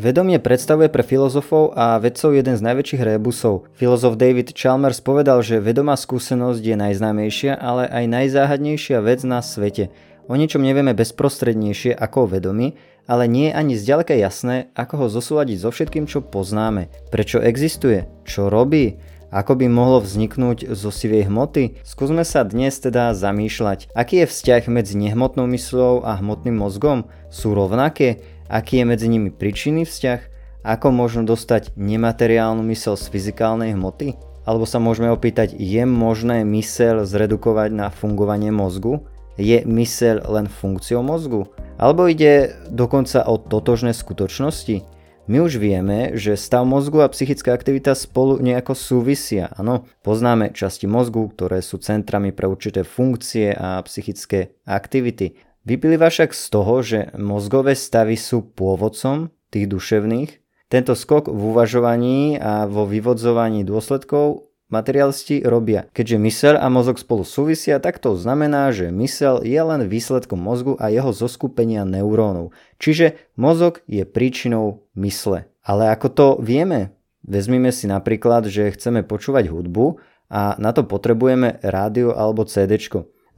Vedomie predstavuje pre filozofov a vedcov jeden z najväčších rébusov. Filozof David Chalmers povedal, že vedomá skúsenosť je najznámejšia, ale aj najzáhadnejšia vec na svete. O ničom nevieme bezprostrednejšie ako o vedomí, ale nie je ani zďaleka jasné, ako ho zosúľadiť so všetkým, čo poznáme. Prečo existuje? Čo robí? Ako by mohlo vzniknúť zo sivej hmoty? Skúsme sa dnes teda zamýšľať, aký je vzťah medzi nehmotnou myslou a hmotným mozgom? Sú rovnaké? aký je medzi nimi príčinný vzťah, ako možno dostať nemateriálnu mysel z fyzikálnej hmoty? Alebo sa môžeme opýtať, je možné mysel zredukovať na fungovanie mozgu? Je mysel len funkciou mozgu? Alebo ide dokonca o totožné skutočnosti? My už vieme, že stav mozgu a psychická aktivita spolu nejako súvisia. Áno, poznáme časti mozgu, ktoré sú centrami pre určité funkcie a psychické aktivity. Vyplýva však z toho, že mozgové stavy sú pôvodcom tých duševných. Tento skok v uvažovaní a vo vyvodzovaní dôsledkov materialisti robia. Keďže mysel a mozog spolu súvisia, tak to znamená, že mysel je len výsledkom mozgu a jeho zoskupenia neurónov. Čiže mozog je príčinou mysle. Ale ako to vieme? Vezmime si napríklad, že chceme počúvať hudbu a na to potrebujeme rádio alebo CD.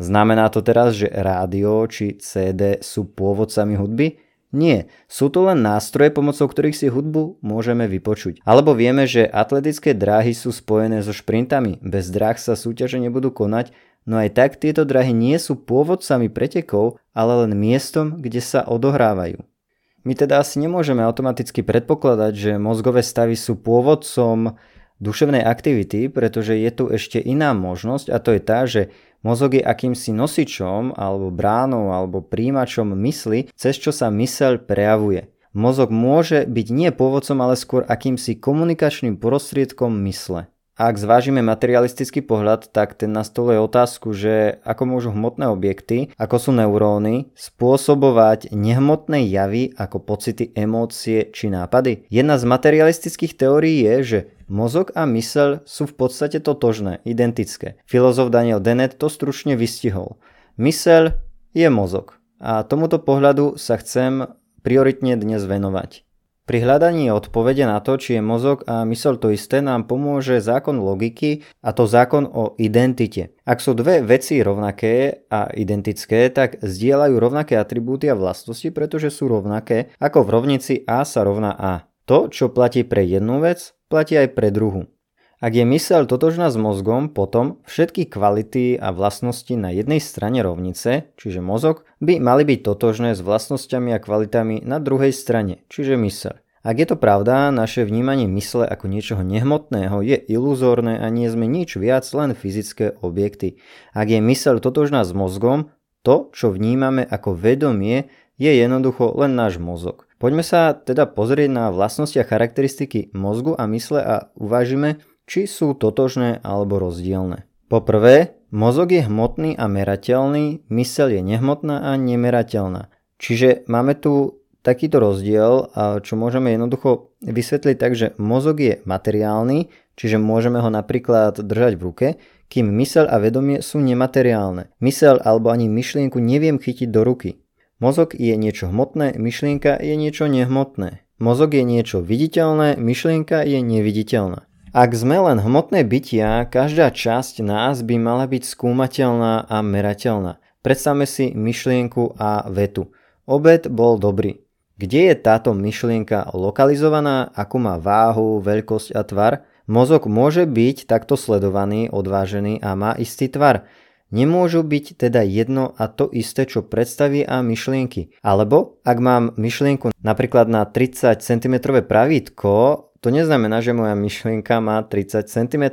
Znamená to teraz, že rádio či CD sú pôvodcami hudby? Nie, sú to len nástroje, pomocou ktorých si hudbu môžeme vypočuť. Alebo vieme, že atletické dráhy sú spojené so šprintami, bez dráh sa súťaže nebudú konať, no aj tak tieto dráhy nie sú pôvodcami pretekov, ale len miestom, kde sa odohrávajú. My teda asi nemôžeme automaticky predpokladať, že mozgové stavy sú pôvodcom duševnej aktivity, pretože je tu ešte iná možnosť a to je tá, že Mozog je akýmsi nosičom alebo bránou alebo príjimačom mysli, cez čo sa mysel prejavuje. Mozog môže byť nie pôvodcom, ale skôr akýmsi komunikačným prostriedkom mysle. Ak zvážime materialistický pohľad, tak ten nastoluje otázku, že ako môžu hmotné objekty, ako sú neuróny, spôsobovať nehmotné javy ako pocity, emócie či nápady. Jedna z materialistických teórií je, že mozog a mysel sú v podstate totožné, identické. Filozof Daniel Dennett to stručne vystihol. Mysel je mozog. A tomuto pohľadu sa chcem prioritne dnes venovať. Pri hľadaní odpovede na to, či je mozog a mysel to isté, nám pomôže zákon logiky a to zákon o identite. Ak sú dve veci rovnaké a identické, tak zdieľajú rovnaké atribúty a vlastnosti, pretože sú rovnaké, ako v rovnici A sa rovná A. To, čo platí pre jednu vec, platí aj pre druhú. Ak je mysel totožná s mozgom, potom všetky kvality a vlastnosti na jednej strane rovnice, čiže mozog, by mali byť totožné s vlastnosťami a kvalitami na druhej strane, čiže mysel. Ak je to pravda, naše vnímanie mysle ako niečoho nehmotného je iluzórne a nie sme nič viac len fyzické objekty. Ak je mysel totožná s mozgom, to, čo vnímame ako vedomie, je jednoducho len náš mozog. Poďme sa teda pozrieť na vlastnosti a charakteristiky mozgu a mysle a uvážime, či sú totožné alebo rozdielne. Poprvé, mozog je hmotný a merateľný, myseľ je nehmotná a nemerateľná. Čiže máme tu takýto rozdiel, čo môžeme jednoducho vysvetliť tak, že mozog je materiálny, čiže môžeme ho napríklad držať v ruke, kým myseľ a vedomie sú nemateriálne. Myseľ alebo ani myšlienku neviem chytiť do ruky. Mozog je niečo hmotné, myšlienka je niečo nehmotné. Mozog je niečo viditeľné, myšlienka je neviditeľná. Ak sme len hmotné bytia, každá časť nás by mala byť skúmateľná a merateľná. Predstavme si myšlienku a vetu. Obed bol dobrý. Kde je táto myšlienka lokalizovaná, akú má váhu, veľkosť a tvar? Mozog môže byť takto sledovaný, odvážený a má istý tvar. Nemôžu byť teda jedno a to isté, čo predstaví a myšlienky. Alebo ak mám myšlienku napríklad na 30 cm pravítko, to neznamená, že moja myšlienka má 30 cm.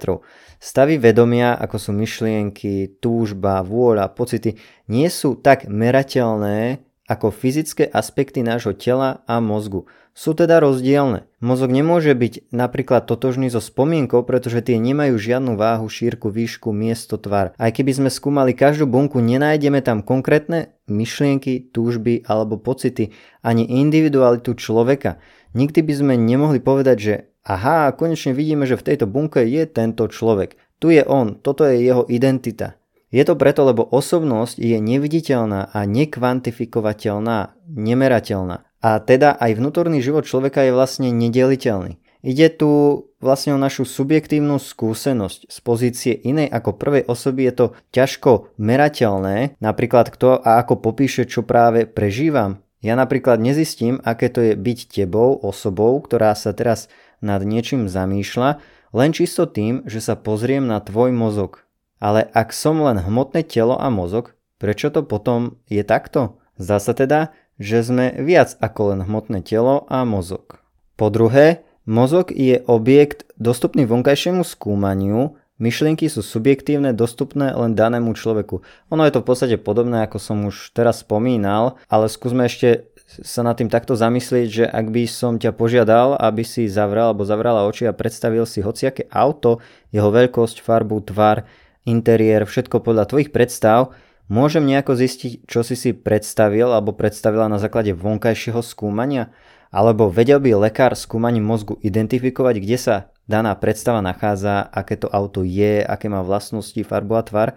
Stavy vedomia, ako sú myšlienky, túžba, vôľa, pocity, nie sú tak merateľné ako fyzické aspekty nášho tela a mozgu. Sú teda rozdielne. Mozog nemôže byť napríklad totožný so spomienkou, pretože tie nemajú žiadnu váhu, šírku, výšku, miesto, tvar. Aj keby sme skúmali každú bunku, nenájdeme tam konkrétne myšlienky, túžby alebo pocity, ani individualitu človeka. Nikdy by sme nemohli povedať, že aha, konečne vidíme, že v tejto bunke je tento človek. Tu je on, toto je jeho identita. Je to preto, lebo osobnosť je neviditeľná a nekvantifikovateľná, nemerateľná. A teda aj vnútorný život človeka je vlastne nedeliteľný. Ide tu vlastne o našu subjektívnu skúsenosť z pozície inej ako prvej osoby je to ťažko merateľné, napríklad kto a ako popíše, čo práve prežívam. Ja napríklad nezistím, aké to je byť tebou, osobou, ktorá sa teraz nad niečím zamýšľa, len čisto tým, že sa pozriem na tvoj mozog. Ale ak som len hmotné telo a mozog, prečo to potom je takto? Zdá sa teda, že sme viac ako len hmotné telo a mozog. Po druhé, mozog je objekt dostupný vonkajšiemu skúmaniu, myšlienky sú subjektívne, dostupné len danému človeku. Ono je to v podstate podobné, ako som už teraz spomínal, ale skúsme ešte sa nad tým takto zamyslieť, že ak by som ťa požiadal, aby si zavrel alebo zavrala oči a predstavil si hociaké auto, jeho veľkosť, farbu, tvar, interiér, všetko podľa tvojich predstav, môžem nejako zistiť, čo si si predstavil alebo predstavila na základe vonkajšieho skúmania? Alebo vedel by lekár skúmaním mozgu identifikovať, kde sa daná predstava nachádza, aké to auto je, aké má vlastnosti, farbu a tvar?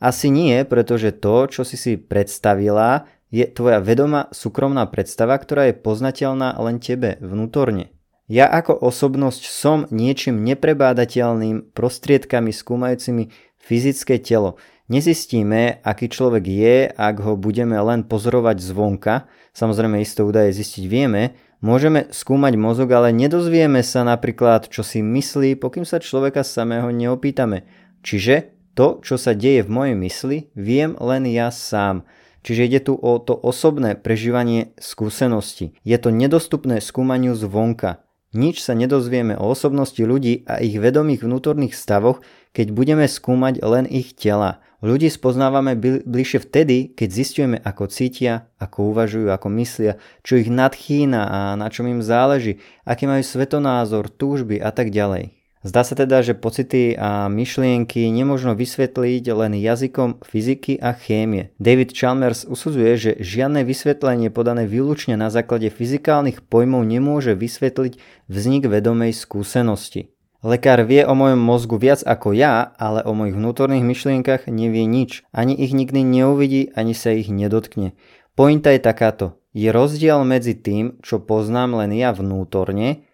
Asi nie, pretože to, čo si si predstavila, je tvoja vedomá súkromná predstava, ktorá je poznateľná len tebe vnútorne. Ja ako osobnosť som niečím neprebádateľným prostriedkami skúmajúcimi fyzické telo. Nezistíme, aký človek je, ak ho budeme len pozorovať zvonka. Samozrejme isté údaje zistiť vieme. Môžeme skúmať mozog, ale nedozvieme sa napríklad, čo si myslí, pokým sa človeka samého neopýtame. Čiže to, čo sa deje v mojej mysli, viem len ja sám. Čiže ide tu o to osobné prežívanie skúsenosti. Je to nedostupné skúmaniu zvonka. Nič sa nedozvieme o osobnosti ľudí a ich vedomých vnútorných stavoch, keď budeme skúmať len ich tela. Ľudí spoznávame bližšie vtedy, keď zistujeme, ako cítia, ako uvažujú, ako myslia, čo ich nadchýna a na čom im záleží, aký majú svetonázor, túžby a tak ďalej. Zdá sa teda, že pocity a myšlienky nemôžno vysvetliť len jazykom fyziky a chémie. David Chalmers usudzuje, že žiadne vysvetlenie podané výlučne na základe fyzikálnych pojmov nemôže vysvetliť vznik vedomej skúsenosti. Lekár vie o mojom mozgu viac ako ja, ale o mojich vnútorných myšlienkach nevie nič. Ani ich nikdy neuvidí, ani sa ich nedotkne. Pointa je takáto. Je rozdiel medzi tým, čo poznám len ja vnútorne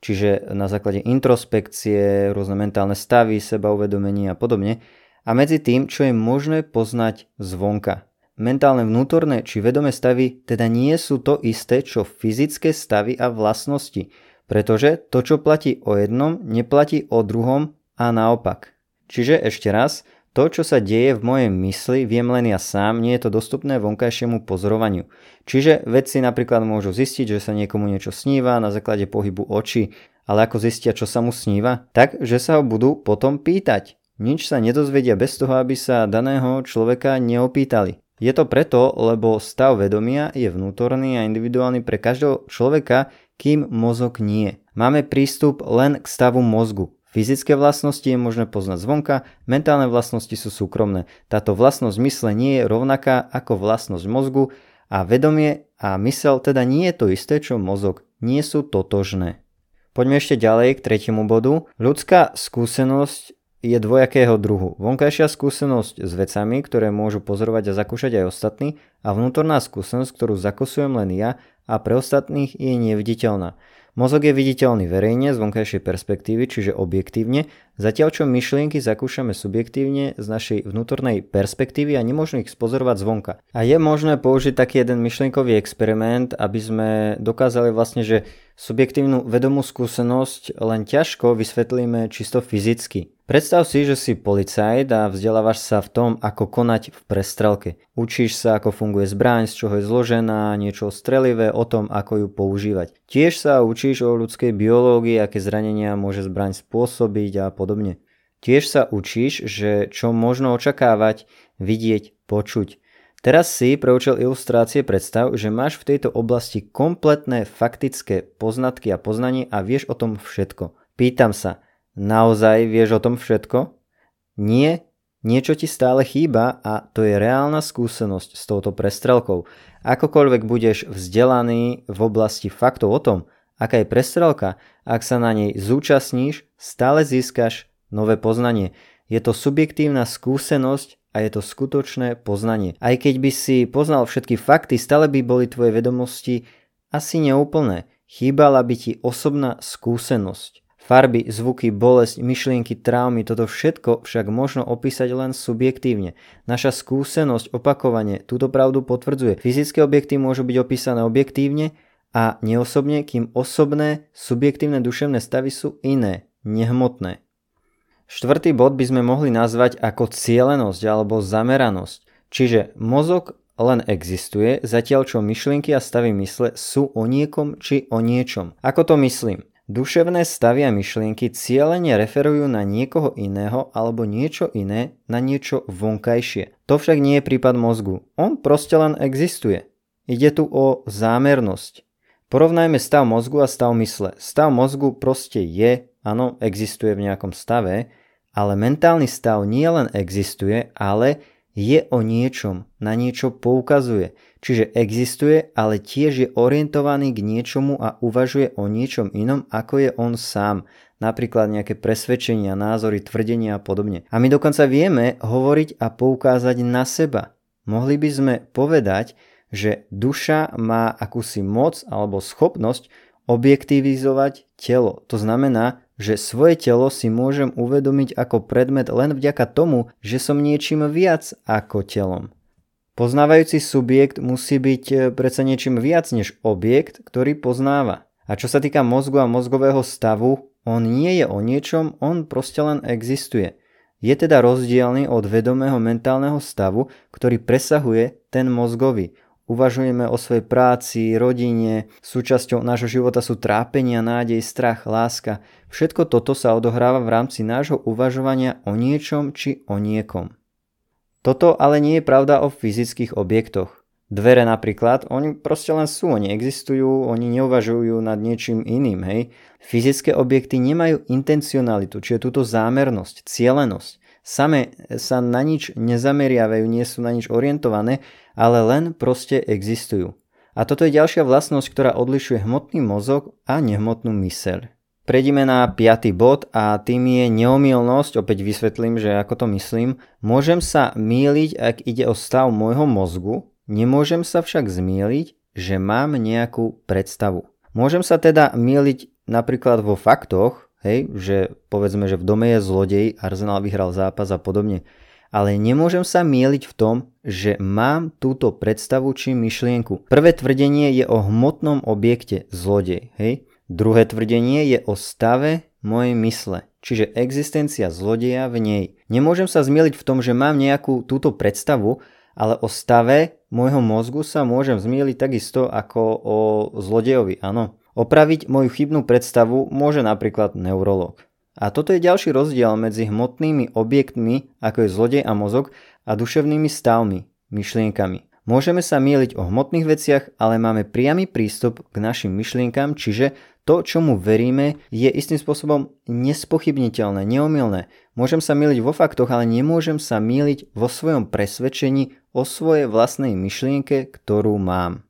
čiže na základe introspekcie, rôzne mentálne stavy, seba uvedomenie a podobne, a medzi tým, čo je možné poznať zvonka. Mentálne vnútorné či vedomé stavy teda nie sú to isté, čo fyzické stavy a vlastnosti, pretože to, čo platí o jednom, neplatí o druhom a naopak. Čiže ešte raz, to, čo sa deje v mojej mysli, viem len ja sám, nie je to dostupné vonkajšiemu pozorovaniu. Čiže vedci napríklad môžu zistiť, že sa niekomu niečo sníva na základe pohybu očí, ale ako zistia, čo sa mu sníva? Tak, že sa ho budú potom pýtať. Nič sa nedozvedia bez toho, aby sa daného človeka neopýtali. Je to preto, lebo stav vedomia je vnútorný a individuálny pre každého človeka, kým mozog nie. Máme prístup len k stavu mozgu. Fyzické vlastnosti je možné poznať zvonka, mentálne vlastnosti sú súkromné. Táto vlastnosť mysle nie je rovnaká ako vlastnosť mozgu a vedomie a mysel teda nie je to isté, čo mozog. Nie sú totožné. Poďme ešte ďalej k tretiemu bodu. Ľudská skúsenosť je dvojakého druhu. Vonkajšia skúsenosť s vecami, ktoré môžu pozorovať a zakúšať aj ostatní a vnútorná skúsenosť, ktorú zakusujem len ja a pre ostatných je neviditeľná. Mozog je viditeľný verejne z vonkajšej perspektívy, čiže objektívne, zatiaľ čo myšlienky zakúšame subjektívne z našej vnútornej perspektívy a nemôžeme ich spozorovať zvonka. A je možné použiť taký jeden myšlienkový experiment, aby sme dokázali vlastne, že subjektívnu vedomú skúsenosť len ťažko vysvetlíme čisto fyzicky. Predstav si, že si policajt a vzdelávaš sa v tom, ako konať v prestrelke. Učíš sa, ako funguje zbraň, z čoho je zložená, niečo strelivé, o tom, ako ju používať. Tiež sa učíš o ľudskej biológii, aké zranenia môže zbraň spôsobiť a podobne. Tiež sa učíš, že čo možno očakávať, vidieť, počuť. Teraz si pre účel ilustrácie predstav, že máš v tejto oblasti kompletné faktické poznatky a poznanie a vieš o tom všetko. Pýtam sa, Naozaj vieš o tom všetko? Nie, niečo ti stále chýba a to je reálna skúsenosť s touto prestrelkou. Akokoľvek budeš vzdelaný v oblasti faktov o tom, aká je prestrelka, ak sa na nej zúčastníš, stále získaš nové poznanie. Je to subjektívna skúsenosť a je to skutočné poznanie. Aj keď by si poznal všetky fakty, stále by boli tvoje vedomosti Asi neúplné. Chýbala by ti osobná skúsenosť. Farby, zvuky, bolesť, myšlienky, traumy, toto všetko však možno opísať len subjektívne. Naša skúsenosť opakovane túto pravdu potvrdzuje. Fyzické objekty môžu byť opísané objektívne a neosobne, kým osobné, subjektívne duševné stavy sú iné, nehmotné. Štvrtý bod by sme mohli nazvať ako cielenosť alebo zameranosť. Čiže mozog len existuje, zatiaľ čo myšlienky a stavy mysle sú o niekom či o niečom. Ako to myslím? Duševné stavy a myšlienky cieľene referujú na niekoho iného alebo niečo iné na niečo vonkajšie. To však nie je prípad mozgu. On proste len existuje. Ide tu o zámernosť. Porovnajme stav mozgu a stav mysle. Stav mozgu proste je, áno, existuje v nejakom stave, ale mentálny stav nie len existuje, ale je o niečom, na niečo poukazuje. Čiže existuje, ale tiež je orientovaný k niečomu a uvažuje o niečom inom, ako je on sám. Napríklad nejaké presvedčenia, názory, tvrdenia a podobne. A my dokonca vieme hovoriť a poukázať na seba. Mohli by sme povedať, že duša má akúsi moc alebo schopnosť objektivizovať telo. To znamená, že svoje telo si môžem uvedomiť ako predmet len vďaka tomu, že som niečím viac ako telom. Poznávajúci subjekt musí byť e, predsa niečím viac než objekt, ktorý poznáva. A čo sa týka mozgu a mozgového stavu, on nie je o niečom, on proste len existuje. Je teda rozdielny od vedomého mentálneho stavu, ktorý presahuje ten mozgový. Uvažujeme o svojej práci, rodine, súčasťou nášho života sú trápenia, nádej, strach, láska. Všetko toto sa odohráva v rámci nášho uvažovania o niečom či o niekom. Toto ale nie je pravda o fyzických objektoch. Dvere napríklad, oni proste len sú, oni existujú, oni neuvažujú nad niečím iným, hej. Fyzické objekty nemajú intencionalitu, čiže túto zámernosť, cielenosť. Same sa na nič nezameriavajú, nie sú na nič orientované, ale len proste existujú. A toto je ďalšia vlastnosť, ktorá odlišuje hmotný mozog a nehmotnú myseľ. Prejdime na piatý bod a tým je neomilnosť, opäť vysvetlím, že ako to myslím. Môžem sa míliť, ak ide o stav môjho mozgu, nemôžem sa však zmieliť, že mám nejakú predstavu. Môžem sa teda míliť napríklad vo faktoch, Hej, že povedzme, že v dome je zlodej, Arsenal vyhral zápas a podobne. Ale nemôžem sa mieliť v tom, že mám túto predstavu či myšlienku. Prvé tvrdenie je o hmotnom objekte zlodej. Hej? Druhé tvrdenie je o stave mojej mysle, čiže existencia zlodeja v nej. Nemôžem sa zmieliť v tom, že mám nejakú túto predstavu, ale o stave môjho mozgu sa môžem zmieliť takisto ako o zlodejovi, áno. Opraviť moju chybnú predstavu môže napríklad neurolog. A toto je ďalší rozdiel medzi hmotnými objektmi, ako je zlodej a mozog, a duševnými stavmi, myšlienkami. Môžeme sa mieliť o hmotných veciach, ale máme priamy prístup k našim myšlienkam, čiže to, čomu veríme, je istým spôsobom nespochybniteľné, neomilné. Môžem sa mieliť vo faktoch, ale nemôžem sa mieliť vo svojom presvedčení o svojej vlastnej myšlienke, ktorú mám.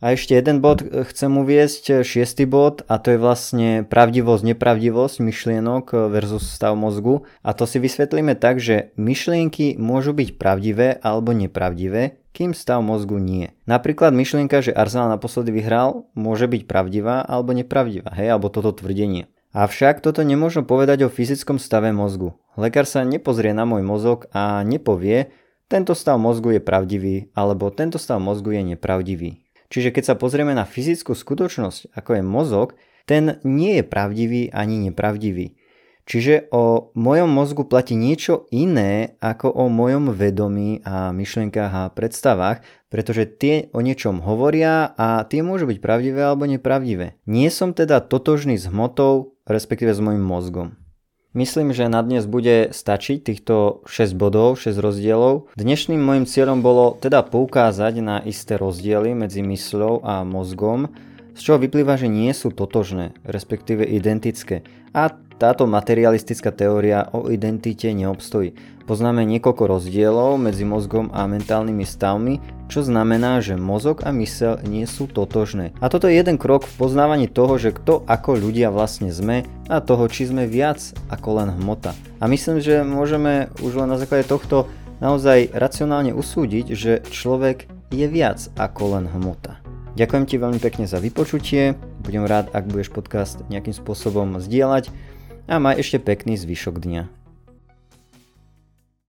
A ešte jeden bod chcem uviesť, šiestý bod, a to je vlastne pravdivosť, nepravdivosť myšlienok versus stav mozgu. A to si vysvetlíme tak, že myšlienky môžu byť pravdivé alebo nepravdivé, kým stav mozgu nie. Napríklad myšlienka, že Arsenal naposledy vyhral, môže byť pravdivá alebo nepravdivá, hej, alebo toto tvrdenie. Avšak toto nemôžem povedať o fyzickom stave mozgu. Lekár sa nepozrie na môj mozog a nepovie, tento stav mozgu je pravdivý, alebo tento stav mozgu je nepravdivý. Čiže keď sa pozrieme na fyzickú skutočnosť, ako je mozog, ten nie je pravdivý ani nepravdivý. Čiže o mojom mozgu platí niečo iné ako o mojom vedomí a myšlienkách a predstavách, pretože tie o niečom hovoria a tie môžu byť pravdivé alebo nepravdivé. Nie som teda totožný s hmotou, respektíve s mojim mozgom. Myslím, že na dnes bude stačiť týchto 6 bodov, 6 rozdielov. Dnešným môjim cieľom bolo teda poukázať na isté rozdiely medzi mysľou a mozgom, z čoho vyplýva, že nie sú totožné, respektíve identické. A táto materialistická teória o identite neobstojí. Poznáme niekoľko rozdielov medzi mozgom a mentálnymi stavmi, čo znamená, že mozog a mysel nie sú totožné. A toto je jeden krok v poznávaní toho, že kto ako ľudia vlastne sme a toho, či sme viac ako len hmota. A myslím, že môžeme už len na základe tohto naozaj racionálne usúdiť, že človek je viac ako len hmota. Ďakujem ti veľmi pekne za vypočutie, budem rád, ak budeš podcast nejakým spôsobom zdieľať a maj ešte pekný zvyšok dňa.